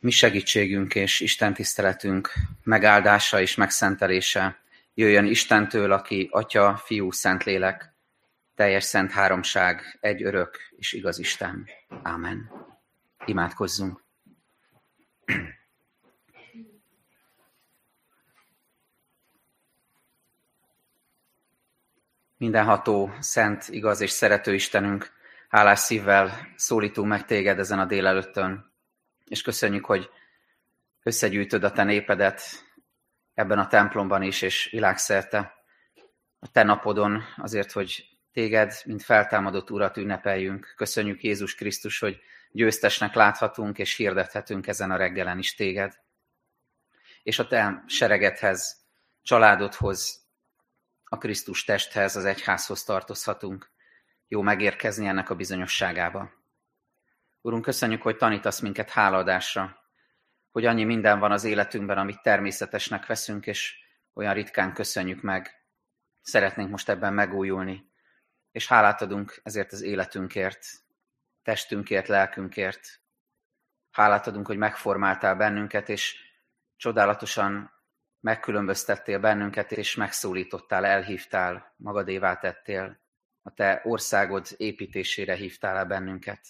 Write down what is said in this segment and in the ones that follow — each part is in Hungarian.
mi segítségünk és Isten tiszteletünk megáldása és megszentelése jöjjön Istentől, aki Atya, Fiú, Szentlélek, teljes szent háromság, egy örök és igaz Isten. Ámen. Imádkozzunk. Mindenható, szent, igaz és szerető Istenünk, hálás szívvel szólítunk meg téged ezen a délelőttön, és köszönjük, hogy összegyűjtöd a te népedet ebben a templomban is, és világszerte a te napodon azért, hogy téged, mint feltámadott Urat ünnepeljünk. Köszönjük Jézus Krisztus, hogy győztesnek láthatunk és hirdethetünk ezen a reggelen is téged. És a te seregedhez, családodhoz, a Krisztus testhez, az egyházhoz tartozhatunk. Jó megérkezni ennek a bizonyosságába. Urunk, köszönjük, hogy tanítasz minket háladásra, hogy annyi minden van az életünkben, amit természetesnek veszünk, és olyan ritkán köszönjük meg. Szeretnénk most ebben megújulni, és hálát adunk ezért az életünkért, testünkért, lelkünkért. Hálát adunk, hogy megformáltál bennünket, és csodálatosan megkülönböztettél bennünket, és megszólítottál, elhívtál, magadévá tettél, a te országod építésére hívtál el bennünket.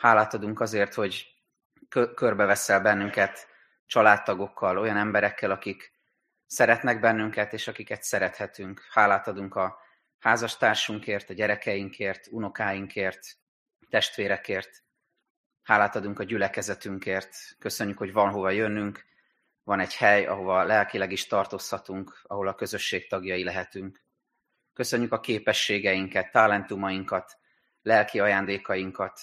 Hálát adunk azért, hogy körbeveszel bennünket családtagokkal, olyan emberekkel, akik szeretnek bennünket, és akiket szerethetünk. Hálát adunk a házastársunkért, a gyerekeinkért, unokáinkért, testvérekért. Hálát adunk a gyülekezetünkért. Köszönjük, hogy van hova jönnünk, van egy hely, ahova lelkileg is tartozhatunk, ahol a közösség tagjai lehetünk. Köszönjük a képességeinket, talentumainkat, lelki ajándékainkat.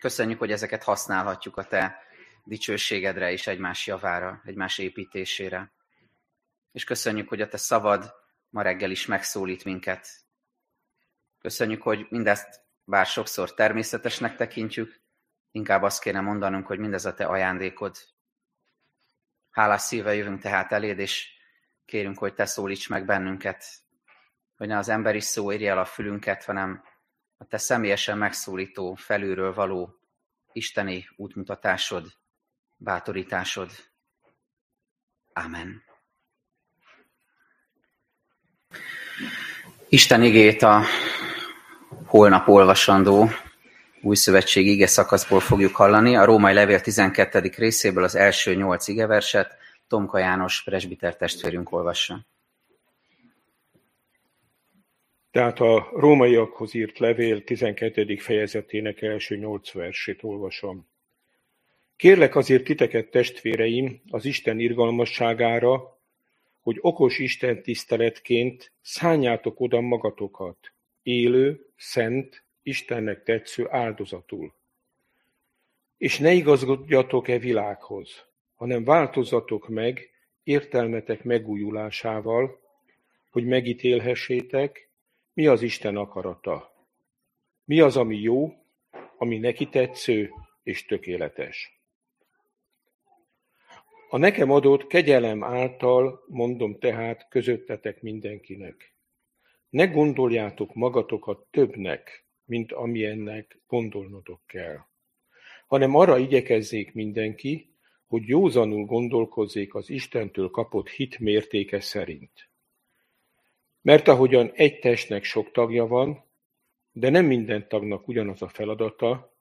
Köszönjük, hogy ezeket használhatjuk a Te dicsőségedre és egymás javára, egymás építésére. És köszönjük, hogy a Te szavad ma reggel is megszólít minket. Köszönjük, hogy mindezt bár sokszor természetesnek tekintjük, inkább azt kéne mondanunk, hogy mindez a Te ajándékod. Hálás szívvel jövünk tehát eléd, és kérünk, hogy Te szólíts meg bennünket, hogy ne az emberi szó érje el a fülünket, hanem a Te személyesen megszólító, felülről való isteni útmutatásod, bátorításod. Amen. Isten igét a holnap olvasandó új szövetség ige szakaszból fogjuk hallani. A római levél 12. részéből az első nyolc igeverset Tomka János presbiter testvérünk olvassa. Tehát a rómaiakhoz írt levél 12. fejezetének első nyolc versét olvasom. Kérlek azért titeket, testvéreim, az Isten irgalmasságára, hogy okos Isten tiszteletként szálljátok oda magatokat, élő, szent, Istennek tetsző áldozatul. És ne igazodjatok-e világhoz, hanem változatok meg értelmetek megújulásával, hogy megítélhessétek, mi az Isten akarata. Mi az, ami jó, ami neki tetsző és tökéletes. A nekem adott kegyelem által mondom tehát közöttetek mindenkinek. Ne gondoljátok magatokat többnek, mint amilyennek gondolnotok kell, hanem arra igyekezzék mindenki, hogy józanul gondolkozzék az Istentől kapott hit mértéke szerint. Mert ahogyan egy testnek sok tagja van, de nem minden tagnak ugyanaz a feladata,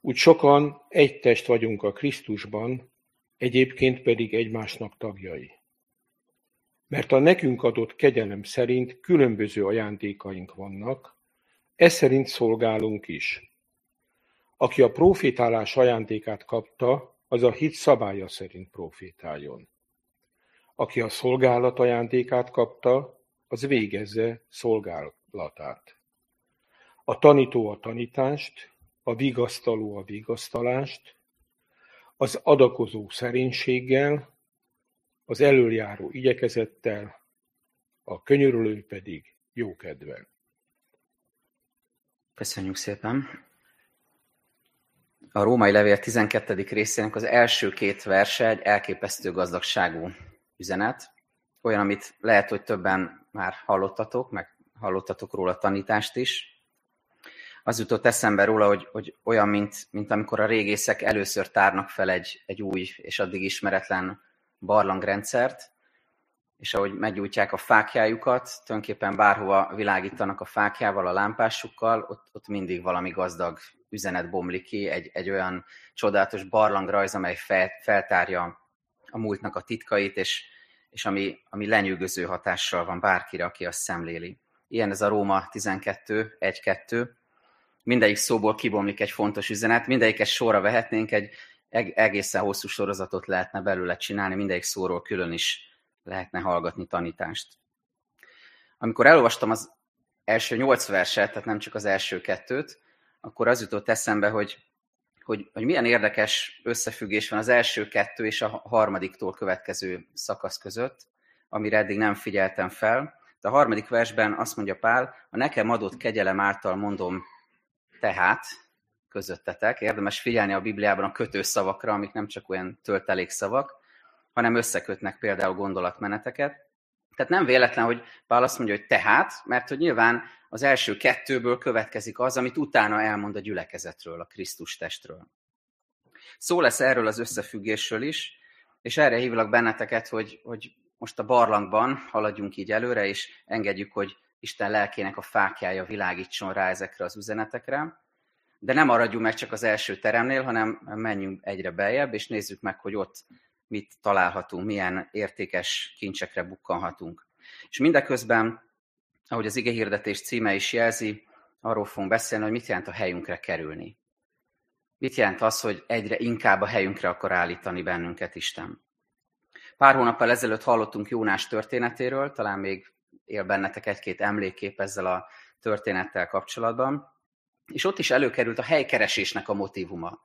úgy sokan egy test vagyunk a Krisztusban, egyébként pedig egymásnak tagjai. Mert a nekünk adott kegyelem szerint különböző ajándékaink vannak, ez szerint szolgálunk is. Aki a profétálás ajándékát kapta, az a hit szabálya szerint profétáljon. Aki a szolgálat ajándékát kapta, az végezze szolgálatát. A tanító a tanítást, a vigasztaló a vigasztalást, az adakozó szerénységgel, az elöljáró igyekezettel, a könyörülő pedig jókedvel. Köszönjük szépen! A római levél 12. részének az első két verse egy elképesztő gazdagságú üzenet, olyan, amit lehet, hogy többen már hallottatok, meg hallottatok róla tanítást is. az jutott eszembe róla, hogy, hogy olyan, mint, mint amikor a régészek először tárnak fel egy, egy új és addig ismeretlen barlangrendszert, és ahogy meggyújtják a fákjájukat, tulajdonképpen bárhova világítanak a fákjával, a lámpásukkal, ott, ott mindig valami gazdag üzenet bomlik ki, egy, egy olyan csodálatos barlangrajz, amely fel, feltárja a múltnak a titkait, és, és ami, ami lenyűgöző hatással van bárkire, aki azt szemléli. Ilyen ez a Róma 12, 1-2. Mindegyik szóból kibomlik egy fontos üzenet, mindegyiket sorra vehetnénk, egy egészen hosszú sorozatot lehetne belőle csinálni, mindegyik szóról külön is lehetne hallgatni tanítást. Amikor elolvastam az első nyolc verset, tehát nem csak az első kettőt, akkor az jutott eszembe, hogy, hogy, hogy milyen érdekes összefüggés van az első kettő és a harmadiktól következő szakasz között, amire eddig nem figyeltem fel. De a harmadik versben azt mondja Pál, a nekem adott kegyelem által mondom tehát közöttetek. Érdemes figyelni a Bibliában a kötőszavakra, amik nem csak olyan töltelékszavak, hanem összekötnek például gondolatmeneteket. Tehát nem véletlen, hogy Pál azt mondja, hogy tehát, mert hogy nyilván az első kettőből következik az, amit utána elmond a gyülekezetről, a Krisztus testről. Szó lesz erről az összefüggésről is, és erre hívlak benneteket, hogy, hogy most a barlangban haladjunk így előre, és engedjük, hogy Isten lelkének a fákjája világítson rá ezekre az üzenetekre. De nem maradjunk meg csak az első teremnél, hanem menjünk egyre beljebb, és nézzük meg, hogy ott mit találhatunk, milyen értékes kincsekre bukkanhatunk. És mindeközben, ahogy az ige címe is jelzi, arról fogunk beszélni, hogy mit jelent a helyünkre kerülni. Mit jelent az, hogy egyre inkább a helyünkre akar állítani bennünket Isten. Pár hónappal ezelőtt hallottunk Jónás történetéről, talán még él bennetek egy-két emlékkép ezzel a történettel kapcsolatban, és ott is előkerült a helykeresésnek a motivuma.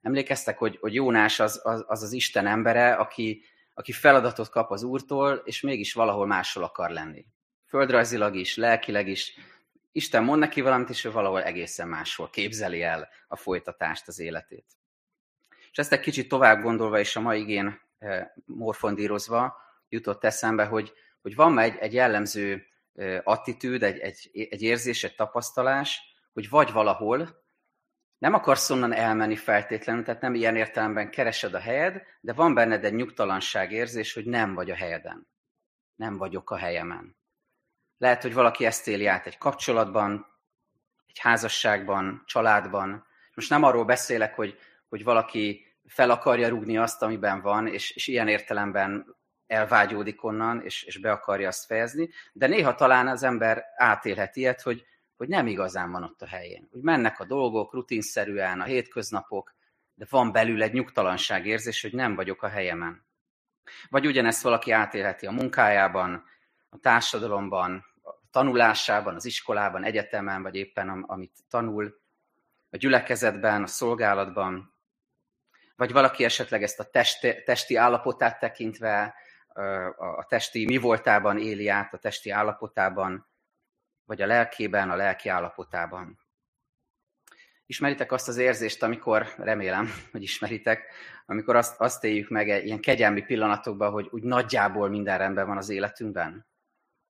Emlékeztek, hogy, hogy Jónás az, az, az az Isten embere, aki, aki feladatot kap az Úrtól, és mégis valahol máshol akar lenni. Földrajzilag is, lelkileg is. Isten mond neki valamit, és ő valahol egészen máshol képzeli el a folytatást, az életét. És ezt egy kicsit tovább gondolva, és a mai igén eh, morfondírozva jutott eszembe, hogy, hogy van egy, egy jellemző eh, attitűd, egy, egy, egy érzés, egy tapasztalás, hogy vagy valahol, nem akarsz onnan elmenni feltétlenül, tehát nem ilyen értelemben keresed a helyed, de van benned egy nyugtalanság érzés, hogy nem vagy a helyeden. Nem vagyok a helyemen. Lehet, hogy valaki ezt éli át egy kapcsolatban, egy házasságban, családban. Most nem arról beszélek, hogy, hogy valaki fel akarja rúgni azt, amiben van, és, és ilyen értelemben elvágyódik onnan, és, és be akarja azt fejezni, de néha talán az ember átélhet ilyet, hogy, hogy nem igazán van ott a helyén. Úgy mennek a dolgok rutinszerűen, a hétköznapok, de van belül egy nyugtalanság érzés, hogy nem vagyok a helyemen. Vagy ugyanezt valaki átélheti a munkájában, a társadalomban, a tanulásában, az iskolában, egyetemen, vagy éppen amit tanul, a gyülekezetben, a szolgálatban, vagy valaki esetleg ezt a testi, testi állapotát tekintve, a testi mi voltában éli át, a testi állapotában, vagy a lelkében, a lelki állapotában. Ismeritek azt az érzést, amikor, remélem, hogy ismeritek, amikor azt, azt éljük meg ilyen kegyelmi pillanatokban, hogy úgy nagyjából minden rendben van az életünkben?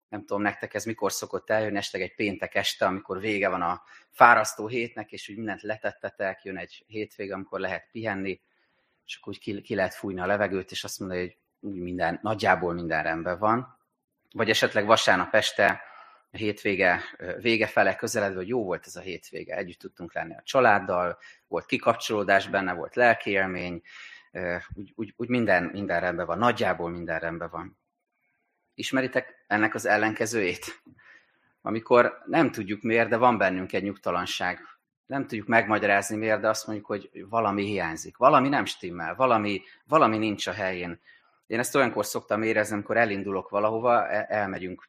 Nem tudom, nektek ez mikor szokott eljönni, esetleg egy péntek este, amikor vége van a fárasztó hétnek, és úgy mindent letettetek, jön egy hétvége, amikor lehet pihenni, és akkor úgy ki, ki lehet fújni a levegőt, és azt mondani, hogy minden, nagyjából minden rendben van. Vagy esetleg vasárnap este a hétvége vége fele közeledve, hogy jó volt ez a hétvége, együtt tudtunk lenni a családdal, volt kikapcsolódás benne, volt lelkiélmény, úgy, úgy, úgy minden, minden rendben van, nagyjából minden rendben van. Ismeritek ennek az ellenkezőjét? Amikor nem tudjuk miért, de van bennünk egy nyugtalanság. Nem tudjuk megmagyarázni miért, de azt mondjuk, hogy valami hiányzik, valami nem stimmel, valami, valami nincs a helyén. Én ezt olyankor szoktam érezni, amikor elindulok valahova, elmegyünk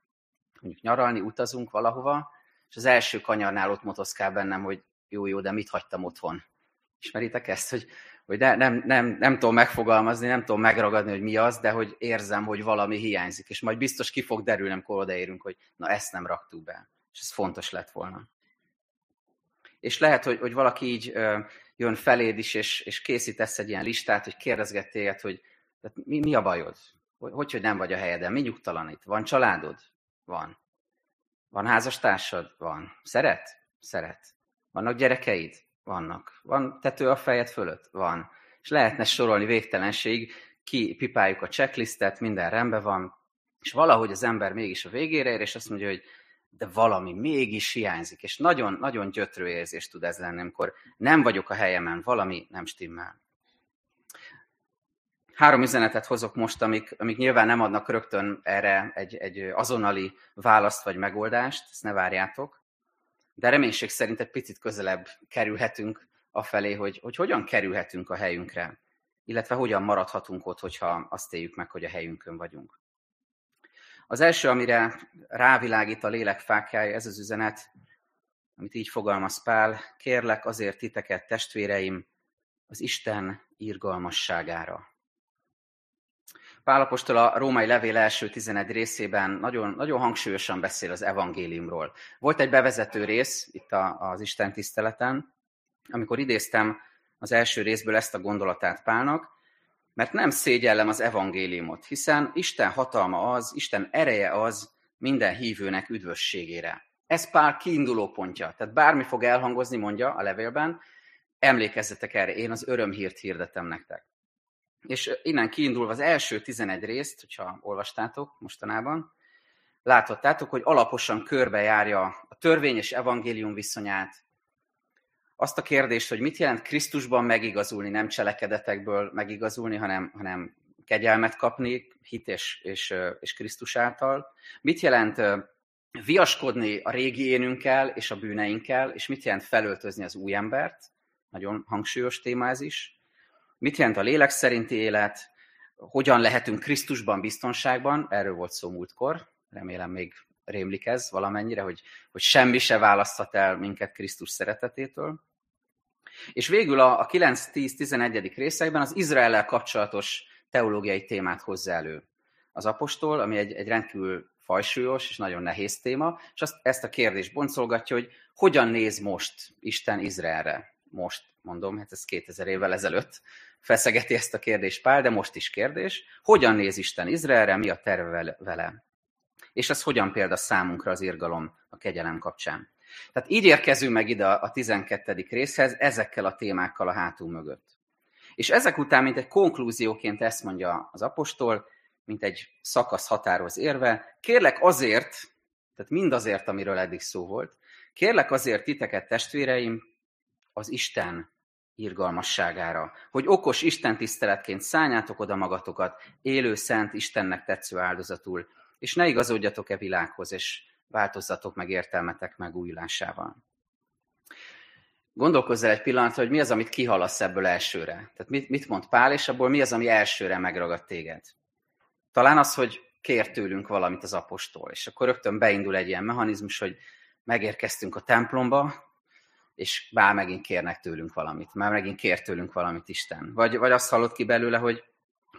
mondjuk nyaralni, utazunk valahova, és az első kanyarnál ott motoszkál bennem, hogy jó, jó, de mit hagytam otthon. Ismeritek ezt, hogy, hogy de nem, nem, nem tudom megfogalmazni, nem tudom megragadni, hogy mi az, de hogy érzem, hogy valami hiányzik, és majd biztos ki fog derülni, amikor odaérünk, hogy na ezt nem raktuk be. És ez fontos lett volna. És lehet, hogy, hogy valaki így ö, jön feléd is, és, és készítesz egy ilyen listát, hogy kérdezget téged, hogy tehát mi, mi a bajod? Hogy, hogy nem vagy a helyeden? Mi nyugtalanít? Van családod? Van. Van házastársad? Van. Szeret? Szeret. Vannak gyerekeid? Vannak. Van tető a fejed fölött? Van. És lehetne sorolni végtelenség, kipipáljuk a checklistet, minden rendben van, és valahogy az ember mégis a végére ér, és azt mondja, hogy de valami mégis hiányzik, és nagyon, nagyon gyötrő érzés tud ez lenni, amikor nem vagyok a helyemen, valami nem stimmel. Három üzenetet hozok most, amik, amik nyilván nem adnak rögtön erre egy, egy azonnali választ vagy megoldást, ezt ne várjátok, de reménység szerint egy picit közelebb kerülhetünk afelé, hogy, hogy hogyan kerülhetünk a helyünkre, illetve hogyan maradhatunk ott, hogyha azt éljük meg, hogy a helyünkön vagyunk. Az első, amire rávilágít a lélek fákjája, ez az üzenet, amit így fogalmaz Pál, kérlek azért titeket, testvéreim, az Isten írgalmasságára. Pálapostól a római levél első 11 részében nagyon, nagyon hangsúlyosan beszél az evangéliumról. Volt egy bevezető rész itt az Isten tiszteleten, amikor idéztem az első részből ezt a gondolatát Pálnak, mert nem szégyellem az evangéliumot, hiszen Isten hatalma az, Isten ereje az minden hívőnek üdvösségére. Ez Pál kiinduló pontja. Tehát bármi fog elhangozni, mondja a levélben, emlékezzetek erre, én az örömhírt hirdetem nektek. És innen kiindulva az első 11 részt, hogyha olvastátok mostanában, láthattátok, hogy alaposan körbejárja a törvény és evangélium viszonyát, azt a kérdést, hogy mit jelent Krisztusban megigazulni, nem cselekedetekből megigazulni, hanem, hanem kegyelmet kapni, hit és, és, és Krisztus által. Mit jelent viaskodni a régi énünkkel és a bűneinkkel, és mit jelent felöltözni az új embert, nagyon hangsúlyos téma ez is. Mit jelent a lélek szerinti élet, hogyan lehetünk Krisztusban biztonságban, erről volt szó múltkor, remélem még rémlik ez valamennyire, hogy, hogy semmi se választhat el minket Krisztus szeretetétől. És végül a, a 9-10-11. részekben az Izraellel kapcsolatos teológiai témát hozza elő az apostol, ami egy, egy rendkívül fajsúlyos és nagyon nehéz téma, és azt, ezt a kérdést boncolgatja, hogy hogyan néz most Isten Izraelre. Most mondom, hát ez 2000 évvel ezelőtt feszegeti ezt a kérdést Pál, de most is kérdés. Hogyan néz Isten Izraelre, mi a terve vele? És ez hogyan példa számunkra az irgalom a kegyelem kapcsán? Tehát így érkezünk meg ide a 12. részhez, ezekkel a témákkal a hátunk mögött. És ezek után, mint egy konklúzióként ezt mondja az apostol, mint egy szakasz határoz érve, kérlek azért, tehát mindazért, amiről eddig szó volt, kérlek azért titeket, testvéreim, az Isten irgalmasságára, hogy okos Isten tiszteletként szálljátok oda magatokat, élő, szent, Istennek tetsző áldozatul, és ne igazodjatok e világhoz, és változzatok meg értelmetek megújulásával. Gondolkozz el egy pillanat, hogy mi az, amit kihalasz ebből elsőre. Tehát mit, mit mond Pál, és abból mi az, ami elsőre megragad téged. Talán az, hogy kér tőlünk valamit az apostol, és akkor rögtön beindul egy ilyen mechanizmus, hogy megérkeztünk a templomba, és bár megint kérnek tőlünk valamit, már megint kér tőlünk valamit Isten. Vagy, vagy azt hallott ki belőle, hogy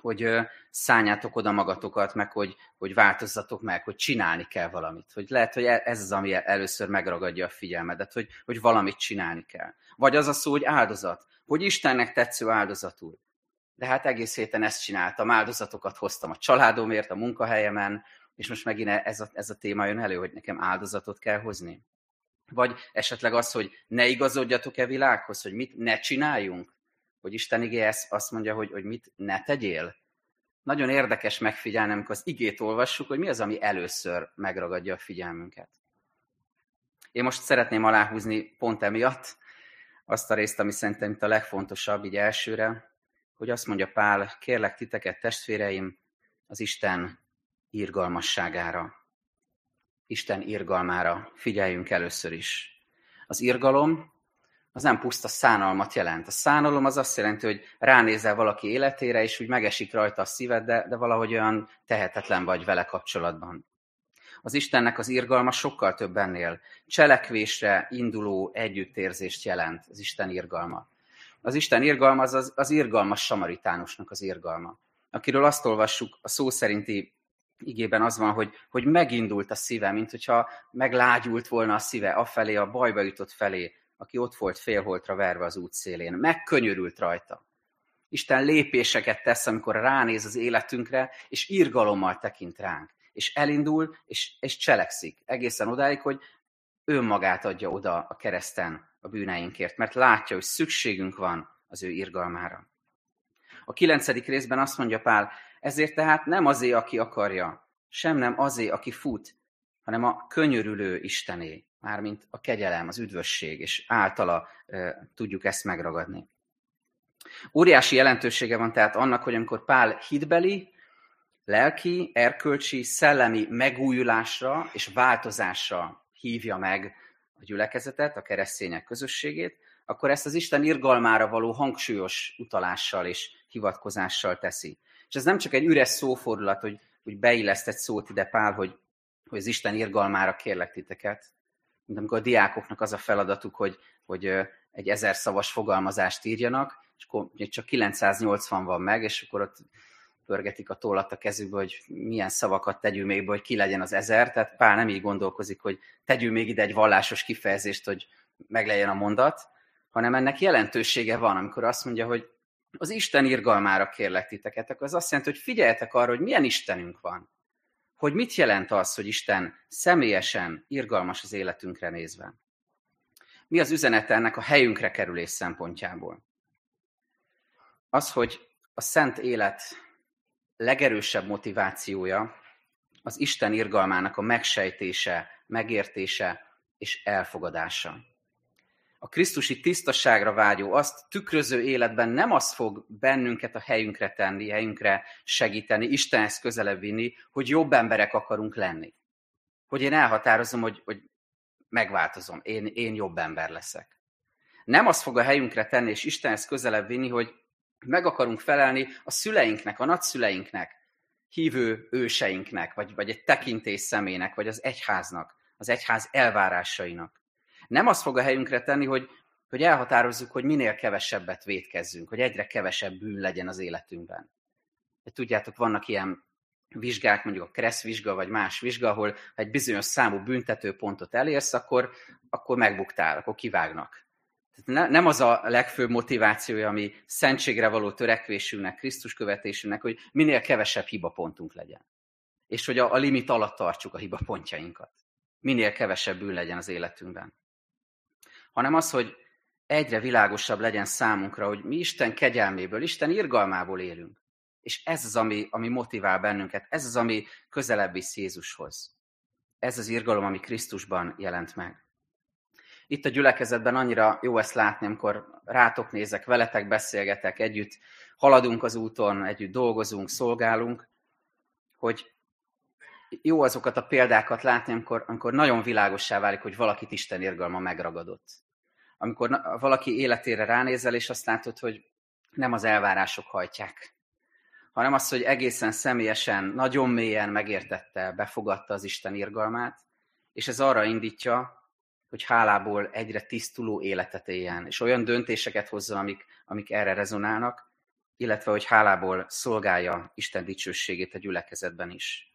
hogy szálljátok oda magatokat, meg hogy, hogy változzatok meg, hogy csinálni kell valamit. Hogy lehet, hogy e, ez az, ami először megragadja a figyelmedet, hogy, hogy valamit csinálni kell. Vagy az a szó, hogy áldozat, hogy Istennek tetsző áldozatul. De hát egész héten ezt csináltam, áldozatokat hoztam a családomért, a munkahelyemen, és most megint ez a, ez a téma jön elő, hogy nekem áldozatot kell hozni. Vagy esetleg az, hogy ne igazodjatok-e világhoz, hogy mit ne csináljunk, hogy Isten igé azt mondja, hogy, hogy mit ne tegyél. Nagyon érdekes megfigyelni, amikor az igét olvassuk, hogy mi az, ami először megragadja a figyelmünket. Én most szeretném aláhúzni pont emiatt azt a részt, ami szerintem itt a legfontosabb, így elsőre, hogy azt mondja Pál, kérlek titeket, testvéreim, az Isten irgalmasságára. Isten irgalmára figyeljünk először is. Az irgalom az nem puszta szánalmat jelent. A szánalom az azt jelenti, hogy ránézel valaki életére, és úgy megesik rajta a szíved, de, de valahogy olyan tehetetlen vagy vele kapcsolatban. Az Istennek az irgalma sokkal több ennél. Cselekvésre induló együttérzést jelent az Isten irgalma. Az Isten irgalma az, az, az irgalmas samaritánusnak az irgalma, akiről azt olvassuk a szó szerinti igében az van, hogy, hogy megindult a szíve, mint hogyha meglágyult volna a szíve afelé, a bajba jutott felé, aki ott volt félholtra verve az út szélén. Megkönyörült rajta. Isten lépéseket tesz, amikor ránéz az életünkre, és irgalommal tekint ránk. És elindul, és, és cselekszik. Egészen odáig, hogy önmagát adja oda a kereszten a bűneinkért, mert látja, hogy szükségünk van az ő irgalmára. A kilencedik részben azt mondja Pál, ezért tehát nem azé, aki akarja, sem nem azé, aki fut, hanem a könyörülő Istené, mármint a kegyelem, az üdvösség, és általa e, tudjuk ezt megragadni. Óriási jelentősége van tehát annak, hogy amikor Pál hitbeli, lelki, erkölcsi, szellemi megújulásra és változásra hívja meg a gyülekezetet, a keresztények közösségét, akkor ezt az Isten irgalmára való hangsúlyos utalással és hivatkozással teszi. És ez nem csak egy üres szófordulat, hogy, hogy beilleszt egy szót ide Pál, hogy, hogy az Isten irgalmára kérlek titeket, mint amikor a diákoknak az a feladatuk, hogy, hogy egy ezer szavas fogalmazást írjanak, és akkor csak 980 van meg, és akkor ott pörgetik a tollat a kezükbe, hogy milyen szavakat tegyünk még be, hogy ki legyen az ezer. Tehát Pál nem így gondolkozik, hogy tegyünk még ide egy vallásos kifejezést, hogy meglegyen a mondat, hanem ennek jelentősége van, amikor azt mondja, hogy az Isten irgalmára kérlek titeket, akkor az azt jelenti, hogy figyeljetek arra, hogy milyen Istenünk van. Hogy mit jelent az, hogy Isten személyesen irgalmas az életünkre nézve. Mi az üzenete ennek a helyünkre kerülés szempontjából? Az, hogy a szent élet legerősebb motivációja az Isten irgalmának a megsejtése, megértése és elfogadása. A Krisztusi tisztaságra vágyó, azt tükröző életben nem az fog bennünket a helyünkre tenni, helyünkre segíteni, Istenhez közelebb vinni, hogy jobb emberek akarunk lenni. Hogy én elhatározom, hogy, hogy megváltozom, én, én jobb ember leszek. Nem az fog a helyünkre tenni, és Istenhez közelebb vinni, hogy meg akarunk felelni a szüleinknek, a nagyszüleinknek, hívő őseinknek, vagy, vagy egy tekintés szemének, vagy az egyháznak, az egyház elvárásainak. Nem azt fog a helyünkre tenni, hogy, hogy elhatározzuk, hogy minél kevesebbet védkezzünk, hogy egyre kevesebb bűn legyen az életünkben. De tudjátok, vannak ilyen vizsgák, mondjuk a Kressz vizsga, vagy más vizsga, ahol egy bizonyos számú büntetőpontot elérsz, akkor, akkor megbuktál, akkor kivágnak nem az a legfőbb motivációja, ami szentségre való törekvésünknek, Krisztus követésünknek, hogy minél kevesebb hibapontunk legyen. És hogy a, a limit alatt tartsuk a hibapontjainkat. Minél kevesebb bűn legyen az életünkben. Hanem az, hogy egyre világosabb legyen számunkra, hogy mi Isten kegyelméből, Isten irgalmából élünk. És ez az, ami, ami motivál bennünket, ez az, ami közelebb visz Jézushoz. Ez az irgalom, ami Krisztusban jelent meg itt a gyülekezetben annyira jó ezt látni, amikor rátok nézek, veletek beszélgetek, együtt haladunk az úton, együtt dolgozunk, szolgálunk, hogy jó azokat a példákat látni, amikor, amikor nagyon világossá válik, hogy valakit Isten irgalma megragadott. Amikor valaki életére ránézel, és azt látod, hogy nem az elvárások hajtják, hanem az, hogy egészen személyesen, nagyon mélyen megértette, befogadta az Isten irgalmát, és ez arra indítja, hogy hálából egyre tisztuló életet éljen, és olyan döntéseket hozzon, amik, amik erre rezonálnak, illetve hogy hálából szolgálja Isten dicsőségét a gyülekezetben is.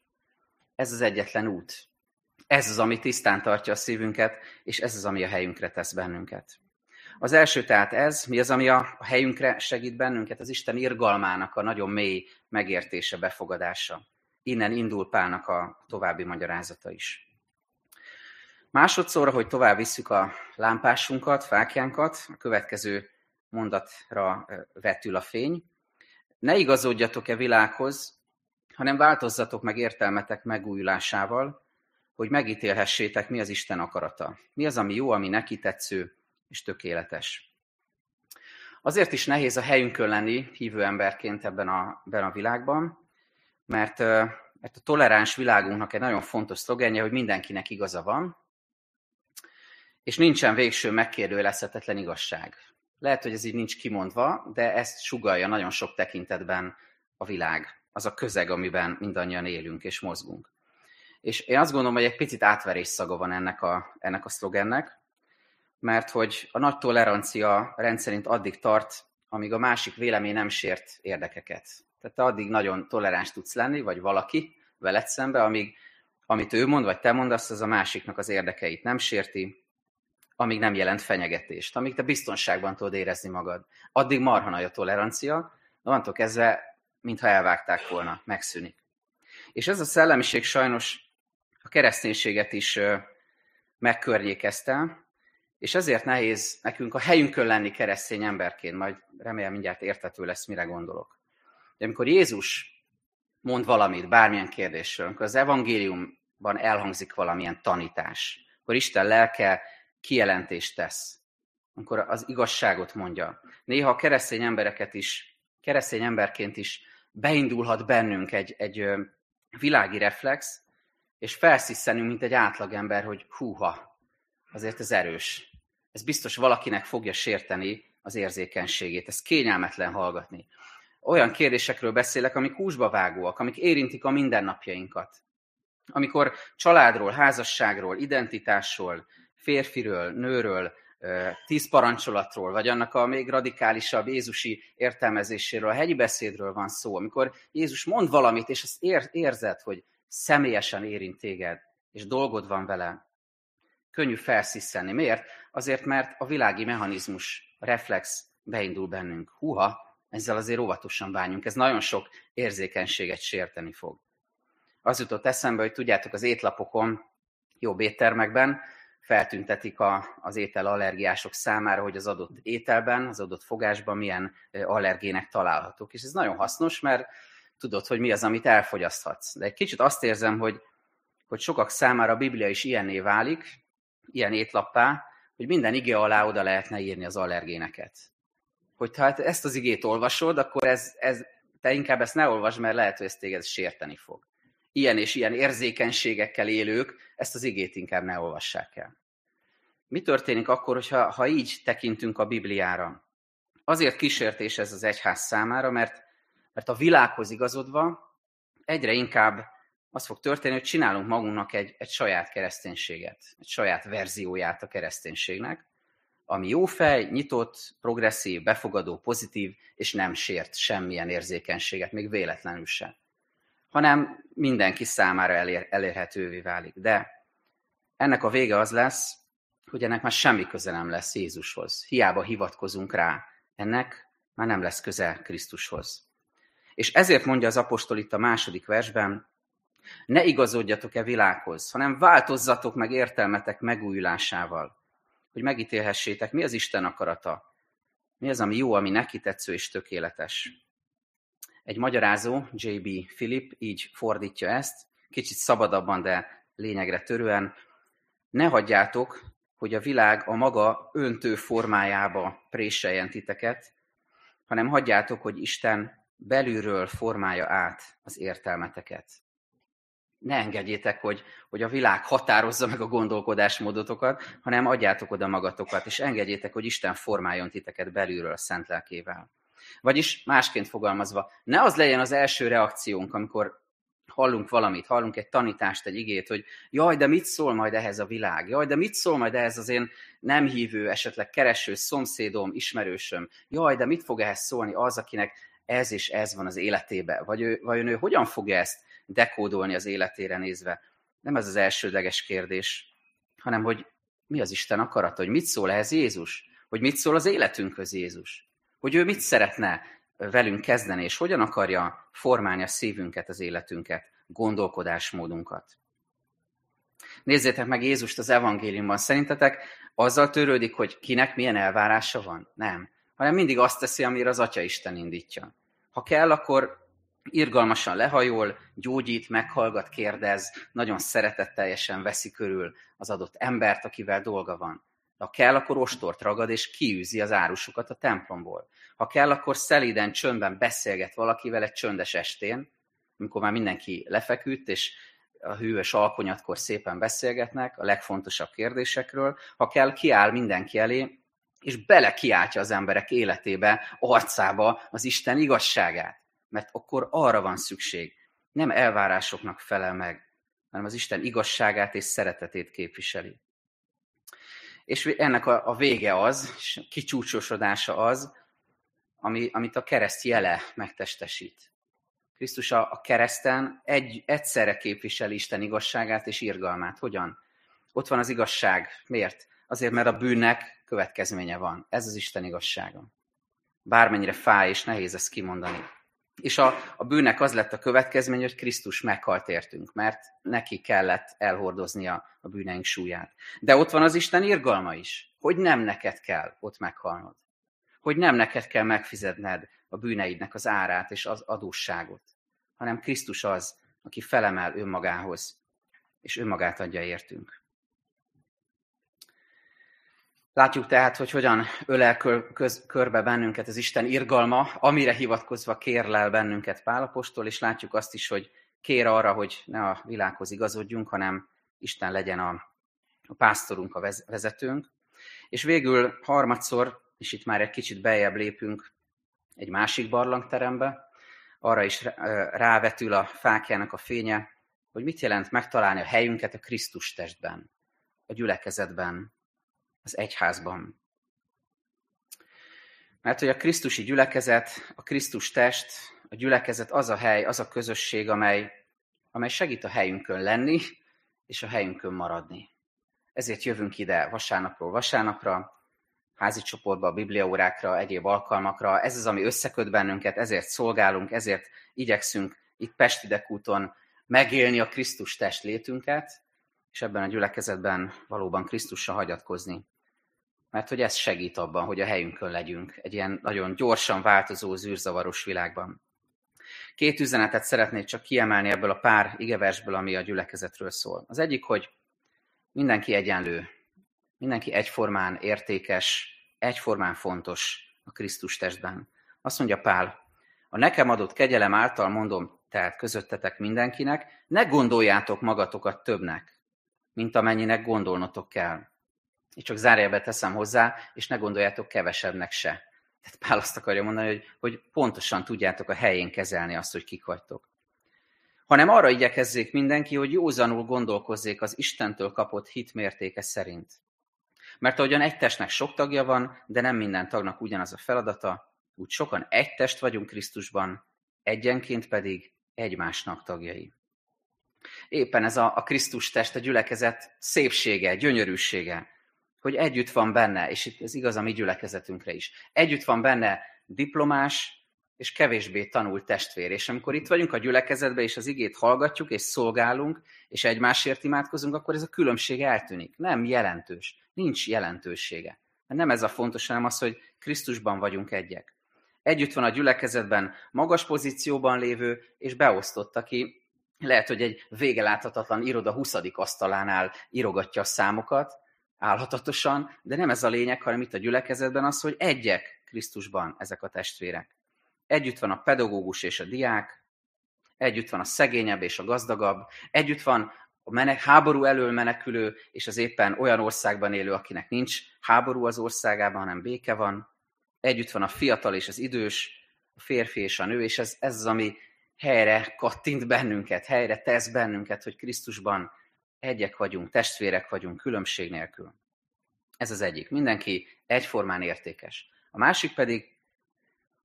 Ez az egyetlen út. Ez az, ami tisztán tartja a szívünket, és ez az, ami a helyünkre tesz bennünket. Az első tehát ez, mi az, ami a helyünkre segít bennünket, az Isten irgalmának a nagyon mély megértése, befogadása. Innen indul Pálnak a további magyarázata is. Másodszorra, hogy tovább visszük a lámpásunkat, fákjánkat, a következő mondatra vetül a fény. Ne igazodjatok-e világhoz, hanem változzatok meg értelmetek megújulásával, hogy megítélhessétek, mi az Isten akarata. Mi az, ami jó, ami neki tetsző és tökéletes. Azért is nehéz a helyünkön lenni hívő emberként ebben a, ebben a világban, mert, mert a toleráns világunknak egy nagyon fontos szlogenje, hogy mindenkinek igaza van, és nincsen végső megkérdőjelezhetetlen igazság. Lehet, hogy ez így nincs kimondva, de ezt sugalja nagyon sok tekintetben a világ, az a közeg, amiben mindannyian élünk és mozgunk. És én azt gondolom, hogy egy picit átverés szaga van ennek a, ennek a szlogennek, mert hogy a nagy tolerancia rendszerint addig tart, amíg a másik vélemény nem sért érdekeket. Tehát te addig nagyon toleráns tudsz lenni, vagy valaki veled szembe, amíg amit ő mond, vagy te mondasz, az a másiknak az érdekeit nem sérti, amíg nem jelent fenyegetést, amíg te biztonságban tudod érezni magad. Addig marha nagy a tolerancia, de onnantól kezdve, mintha elvágták volna, megszűnik. És ez a szellemiség sajnos a kereszténységet is megkörnyékezte, és ezért nehéz nekünk a helyünkön lenni keresztény emberként, majd remélem mindjárt értető lesz, mire gondolok. De amikor Jézus mond valamit, bármilyen kérdésről, amikor az evangéliumban elhangzik valamilyen tanítás, akkor Isten lelke kijelentést tesz, amikor az igazságot mondja. Néha a keresztény embereket is, keresztény emberként is beindulhat bennünk egy, egy világi reflex, és felsziszenünk, mint egy átlagember, hogy húha, azért ez erős. Ez biztos valakinek fogja sérteni az érzékenységét. Ez kényelmetlen hallgatni. Olyan kérdésekről beszélek, amik húsba vágóak, amik érintik a mindennapjainkat. Amikor családról, házasságról, identitásról, férfiről, nőről, tíz parancsolatról, vagy annak a még radikálisabb Jézusi értelmezéséről, a hegyi beszédről van szó, amikor Jézus mond valamit, és azt ér, érzed, hogy személyesen érint téged, és dolgod van vele, könnyű felsziszenni. Miért? Azért, mert a világi mechanizmus, a reflex beindul bennünk. Húha, ezzel azért óvatosan bánjunk. Ez nagyon sok érzékenységet sérteni fog. Az jutott eszembe, hogy tudjátok, az étlapokon, jobb éttermekben feltüntetik a, az étel allergiások számára, hogy az adott ételben, az adott fogásban milyen allergének találhatók. És ez nagyon hasznos, mert tudod, hogy mi az, amit elfogyaszthatsz. De egy kicsit azt érzem, hogy, hogy sokak számára a Biblia is ilyenné válik, ilyen étlappá, hogy minden ige alá oda lehetne írni az allergéneket. Hogy hát ezt az igét olvasod, akkor ez, ez, te inkább ezt ne olvasd, mert lehet, hogy ez téged sérteni fog. Ilyen és ilyen érzékenységekkel élők ezt az igét inkább ne olvassák el. Mi történik akkor, hogyha, ha így tekintünk a Bibliára? Azért kísértés ez az egyház számára, mert, mert a világhoz igazodva egyre inkább az fog történni, hogy csinálunk magunknak egy, egy saját kereszténységet, egy saját verzióját a kereszténységnek, ami jó fej, nyitott, progresszív, befogadó, pozitív, és nem sért semmilyen érzékenységet, még véletlenül sem. Hanem mindenki számára elér, elérhetővé válik. De ennek a vége az lesz, hogy ennek már semmi köze nem lesz Jézushoz. Hiába hivatkozunk rá, ennek már nem lesz köze Krisztushoz. És ezért mondja az apostol itt a második versben, ne igazodjatok-e világhoz, hanem változzatok meg értelmetek megújulásával, hogy megítélhessétek, mi az Isten akarata, mi az, ami jó, ami neki tetsző és tökéletes. Egy magyarázó, J.B. Philip így fordítja ezt, kicsit szabadabban, de lényegre törően. Ne hagyjátok, hogy a világ a maga öntő formájába préseljen titeket, hanem hagyjátok, hogy Isten belülről formálja át az értelmeteket ne engedjétek, hogy, hogy a világ határozza meg a gondolkodásmódotokat, hanem adjátok oda magatokat, és engedjétek, hogy Isten formáljon titeket belülről a szent lelkével. Vagyis másként fogalmazva, ne az legyen az első reakciónk, amikor hallunk valamit, hallunk egy tanítást, egy igét, hogy jaj, de mit szól majd ehhez a világ? Jaj, de mit szól majd ehhez az én nem hívő, esetleg kereső szomszédom, ismerősöm? Jaj, de mit fog ehhez szólni az, akinek ez és ez van az életében? Vagy ő, vajon ő hogyan fogja ezt dekódolni az életére nézve. Nem ez az elsődleges kérdés, hanem hogy mi az Isten akarata, hogy mit szól ehhez Jézus, hogy mit szól az életünkhöz Jézus, hogy ő mit szeretne velünk kezdeni, és hogyan akarja formálni a szívünket, az életünket, gondolkodásmódunkat. Nézzétek meg Jézust az evangéliumban. Szerintetek azzal törődik, hogy kinek milyen elvárása van? Nem. Hanem mindig azt teszi, amire az Atya Isten indítja. Ha kell, akkor irgalmasan lehajol, gyógyít, meghallgat, kérdez, nagyon szeretetteljesen veszi körül az adott embert, akivel dolga van. Ha kell, akkor ostort ragad, és kiűzi az árusokat a templomból. Ha kell, akkor szelíden, csöndben beszélget valakivel egy csöndes estén, amikor már mindenki lefeküdt, és a hűvös alkonyatkor szépen beszélgetnek a legfontosabb kérdésekről. Ha kell, kiáll mindenki elé, és bele kiáltja az emberek életébe, arcába az Isten igazságát mert akkor arra van szükség. Nem elvárásoknak felel meg, hanem az Isten igazságát és szeretetét képviseli. És ennek a, a vége az, és kicsúcsosodása az, ami, amit a kereszt jele megtestesít. Krisztus a, a kereszten egy, egyszerre képviseli Isten igazságát és irgalmát. Hogyan? Ott van az igazság. Miért? Azért, mert a bűnnek következménye van. Ez az Isten igazsága. Bármennyire fáj és nehéz ezt kimondani. És a, a bűnnek az lett a következmény, hogy Krisztus meghalt értünk, mert neki kellett elhordoznia a bűneink súlyát. De ott van az Isten irgalma is, hogy nem neked kell ott meghalnod. Hogy nem neked kell megfizetned a bűneidnek az árát és az adósságot, hanem Krisztus az, aki felemel önmagához, és önmagát adja értünk. Látjuk tehát, hogy hogyan ölel kör, köz, körbe bennünket az Isten irgalma, amire hivatkozva kérlel bennünket Pálapostól, és látjuk azt is, hogy kér arra, hogy ne a világhoz igazodjunk, hanem Isten legyen a, a pásztorunk, a vezetőnk. És végül harmadszor, és itt már egy kicsit bejebb lépünk egy másik barlangterembe, arra is rávetül a fákjának a fénye, hogy mit jelent megtalálni a helyünket a Krisztus testben, a gyülekezetben, az egyházban. Mert hogy a Krisztusi gyülekezet, a Krisztus test, a gyülekezet az a hely, az a közösség, amely, amely segít a helyünkön lenni, és a helyünkön maradni. Ezért jövünk ide vasárnapról vasárnapra, házi csoportba, bibliaórákra, egyéb alkalmakra. Ez az, ami összeköt bennünket, ezért szolgálunk, ezért igyekszünk itt Pesti Dekúton megélni a Krisztus testlétünket, és ebben a gyülekezetben valóban Krisztusra hagyatkozni. Mert hogy ez segít abban, hogy a helyünkön legyünk egy ilyen nagyon gyorsan változó, zűrzavaros világban. Két üzenetet szeretnék csak kiemelni ebből a pár igeversből, ami a gyülekezetről szól. Az egyik, hogy mindenki egyenlő, mindenki egyformán értékes, egyformán fontos a Krisztus testben. Azt mondja Pál, a nekem adott kegyelem által mondom, tehát közöttetek mindenkinek, ne gondoljátok magatokat többnek, mint amennyinek gondolnotok kell. És csak zárjába teszem hozzá, és ne gondoljátok kevesebbnek se. Tehát Pál azt akarja mondani, hogy, hogy pontosan tudjátok a helyén kezelni azt, hogy kik vagytok. Hanem arra igyekezzék mindenki, hogy józanul gondolkozzék az Istentől kapott hit mértéke szerint. Mert ahogyan egy testnek sok tagja van, de nem minden tagnak ugyanaz a feladata, úgy sokan egy test vagyunk Krisztusban, egyenként pedig egymásnak tagjai. Éppen ez a, a Krisztus test, a gyülekezet szépsége, gyönyörűsége, hogy együtt van benne, és ez igaz a mi gyülekezetünkre is, együtt van benne diplomás és kevésbé tanult testvér. És amikor itt vagyunk a gyülekezetben, és az igét hallgatjuk, és szolgálunk, és egymásért imádkozunk, akkor ez a különbség eltűnik. Nem jelentős. Nincs jelentősége. Mert nem ez a fontos, hanem az, hogy Krisztusban vagyunk egyek. Együtt van a gyülekezetben magas pozícióban lévő, és beosztott, aki lehet, hogy egy vége láthatatlan iroda 20. asztalánál írogatja a számokat, állhatatosan, de nem ez a lényeg, hanem itt a gyülekezetben az, hogy egyek Krisztusban ezek a testvérek. Együtt van a pedagógus és a diák, együtt van a szegényebb és a gazdagabb, együtt van a menek, háború elől menekülő, és az éppen olyan országban élő, akinek nincs háború az országában, hanem béke van. Együtt van a fiatal és az idős, a férfi és a nő, és ez, ez az, ami helyre kattint bennünket, helyre tesz bennünket, hogy Krisztusban egyek vagyunk, testvérek vagyunk, különbség nélkül. Ez az egyik. Mindenki egyformán értékes. A másik pedig,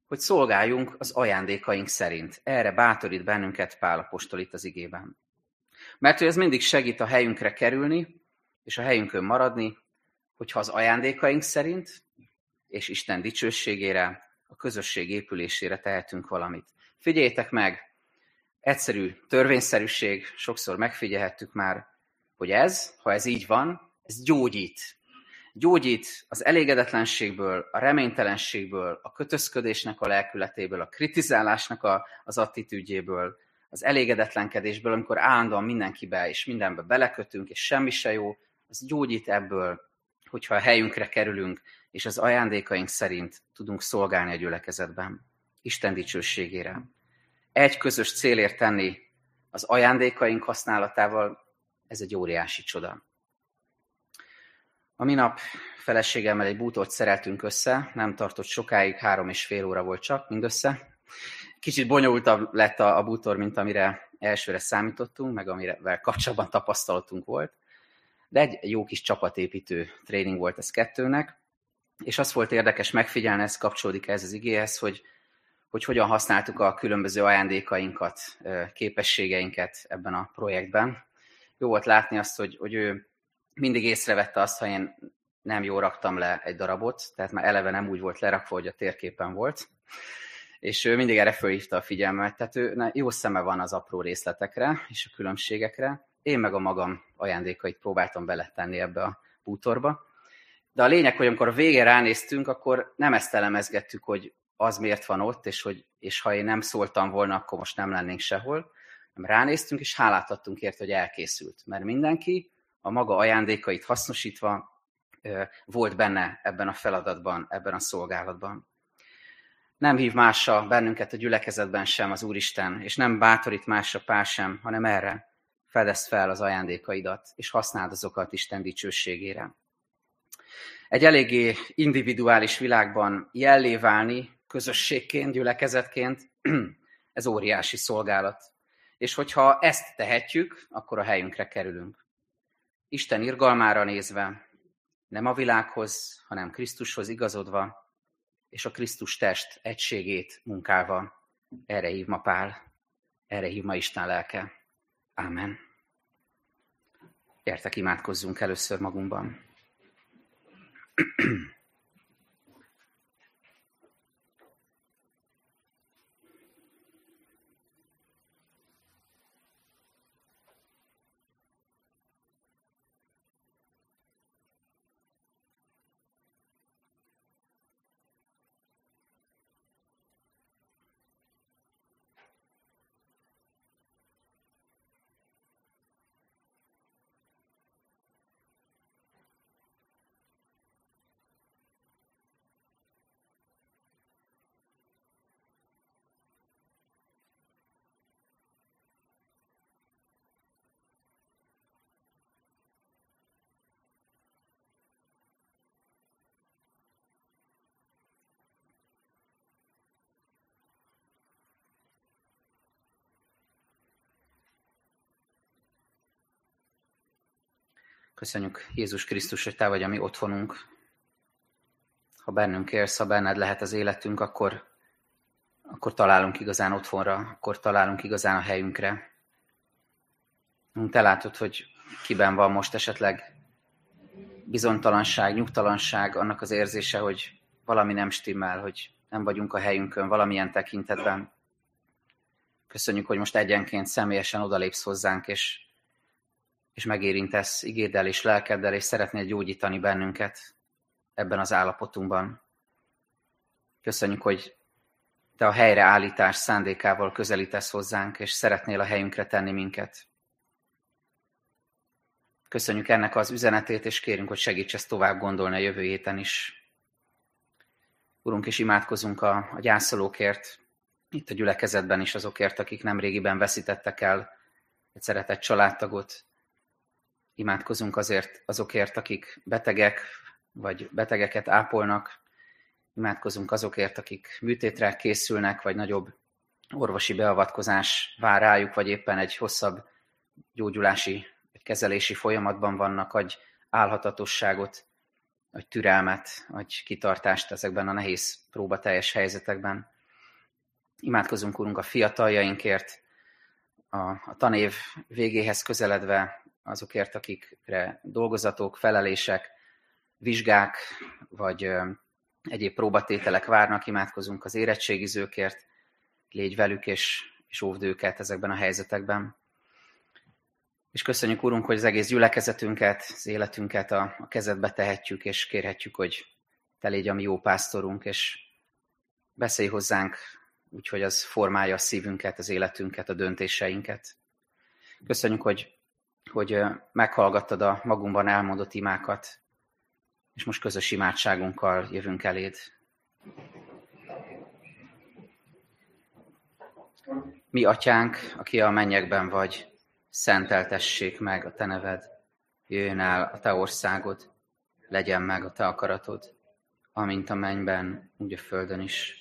hogy szolgáljunk az ajándékaink szerint. Erre bátorít bennünket Pál apostol itt az igében. Mert hogy ez mindig segít a helyünkre kerülni, és a helyünkön maradni, hogyha az ajándékaink szerint, és Isten dicsőségére, a közösség épülésére tehetünk valamit. Figyeljétek meg, egyszerű törvényszerűség, sokszor megfigyelhettük már, hogy ez, ha ez így van, ez gyógyít. Gyógyít az elégedetlenségből, a reménytelenségből, a kötözködésnek a lelkületéből, a kritizálásnak a, az attitűdjéből, az elégedetlenkedésből, amikor állandóan mindenkibe és mindenbe belekötünk, és semmi se jó, az gyógyít ebből, hogyha a helyünkre kerülünk, és az ajándékaink szerint tudunk szolgálni a gyülekezetben. Isten dicsőségére. Egy közös célért tenni az ajándékaink használatával, ez egy óriási csoda. A minap feleségemmel egy bútort szereltünk össze, nem tartott sokáig, három és fél óra volt csak mindössze, Kicsit bonyolultabb lett a, a bútor, mint amire elsőre számítottunk, meg amivel kapcsolatban tapasztalatunk volt. De egy jó kis csapatépítő tréning volt ez kettőnek, és az volt érdekes megfigyelni, ez kapcsolódik ez az igéhez, hogy, hogy hogyan használtuk a különböző ajándékainkat, képességeinket ebben a projektben. Jó volt látni azt, hogy, hogy ő mindig észrevette azt, ha én nem jól raktam le egy darabot, tehát már eleve nem úgy volt lerakva, hogy a térképen volt, és ő mindig erre fölhívta a figyelmet, tehát ő jó szeme van az apró részletekre és a különbségekre. Én meg a magam ajándékait próbáltam beletenni ebbe a bútorba. De a lényeg, hogy amikor a végén ránéztünk, akkor nem ezt elemezgettük, hogy az miért van ott, és, hogy, és ha én nem szóltam volna, akkor most nem lennénk sehol. Ránéztünk, és hálát adtunk ért, hogy elkészült. Mert mindenki a maga ajándékait hasznosítva volt benne ebben a feladatban, ebben a szolgálatban. Nem hív másra bennünket a gyülekezetben sem az Úristen, és nem bátorít másra pár sem, hanem erre. Fedezd fel az ajándékaidat, és használd azokat Isten dicsőségére. Egy eléggé individuális világban jellé válni, közösségként, gyülekezetként, ez óriási szolgálat. És hogyha ezt tehetjük, akkor a helyünkre kerülünk. Isten irgalmára nézve, nem a világhoz, hanem Krisztushoz igazodva, és a Krisztus test egységét munkálva. Erre hív ma Pál, erre hív ma Isten lelke. Ámen. Gyertek, imádkozzunk először magunkban. Köszönjük Jézus Krisztus, hogy Te vagy a mi otthonunk. Ha bennünk élsz, ha benned lehet az életünk, akkor, akkor találunk igazán otthonra, akkor találunk igazán a helyünkre. Te látod, hogy kiben van most esetleg bizonytalanság, nyugtalanság, annak az érzése, hogy valami nem stimmel, hogy nem vagyunk a helyünkön valamilyen tekintetben. Köszönjük, hogy most egyenként személyesen odalépsz hozzánk, és és megérintesz igéddel és lelkeddel, és szeretnél gyógyítani bennünket ebben az állapotunkban. Köszönjük, hogy te a helyreállítás szándékával közelítesz hozzánk, és szeretnél a helyünkre tenni minket. Köszönjük ennek az üzenetét, és kérünk, hogy segíts ezt tovább gondolni a jövő héten is. Urunk, és imádkozunk a, a gyászolókért, itt a gyülekezetben is azokért, akik nem régiben veszítettek el egy szeretett családtagot, Imádkozunk azért azokért, akik betegek, vagy betegeket ápolnak. Imádkozunk azokért, akik műtétre készülnek, vagy nagyobb orvosi beavatkozás vár rájuk, vagy éppen egy hosszabb gyógyulási vagy kezelési folyamatban vannak, vagy álhatatosságot, vagy türelmet, vagy kitartást ezekben a nehéz próbateljes helyzetekben. Imádkozunk, Urunk, a fiataljainkért, a, a tanév végéhez közeledve azokért, akikre dolgozatok, felelések, vizsgák, vagy egyéb próbatételek várnak, imádkozunk az érettségizőkért, légy velük és, és óvd őket ezekben a helyzetekben. És köszönjük, Urunk, hogy az egész gyülekezetünket, az életünket a, a kezedbe tehetjük, és kérhetjük, hogy Te légy a mi jó pásztorunk, és beszélj hozzánk, úgyhogy az formálja a szívünket, az életünket, a döntéseinket. Köszönjük, hogy hogy meghallgattad a magunkban elmondott imákat, és most közös imádságunkkal jövünk eléd. Mi, atyánk, aki a mennyekben vagy, szenteltessék meg a te neved, jöjjön el a te országod, legyen meg a te akaratod, amint a mennyben, úgy a földön is.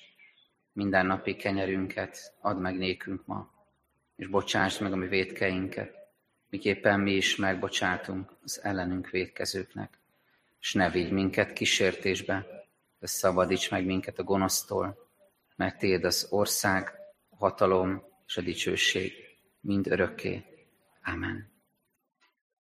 Minden napi kenyerünket add meg nékünk ma, és bocsásd meg a mi védkeinket, miképpen mi is megbocsátunk az ellenünk védkezőknek, és ne vigy minket kísértésbe, de szabadíts meg minket a gonosztól, mert Téd az ország, a hatalom és a dicsőség mind örökké. Amen.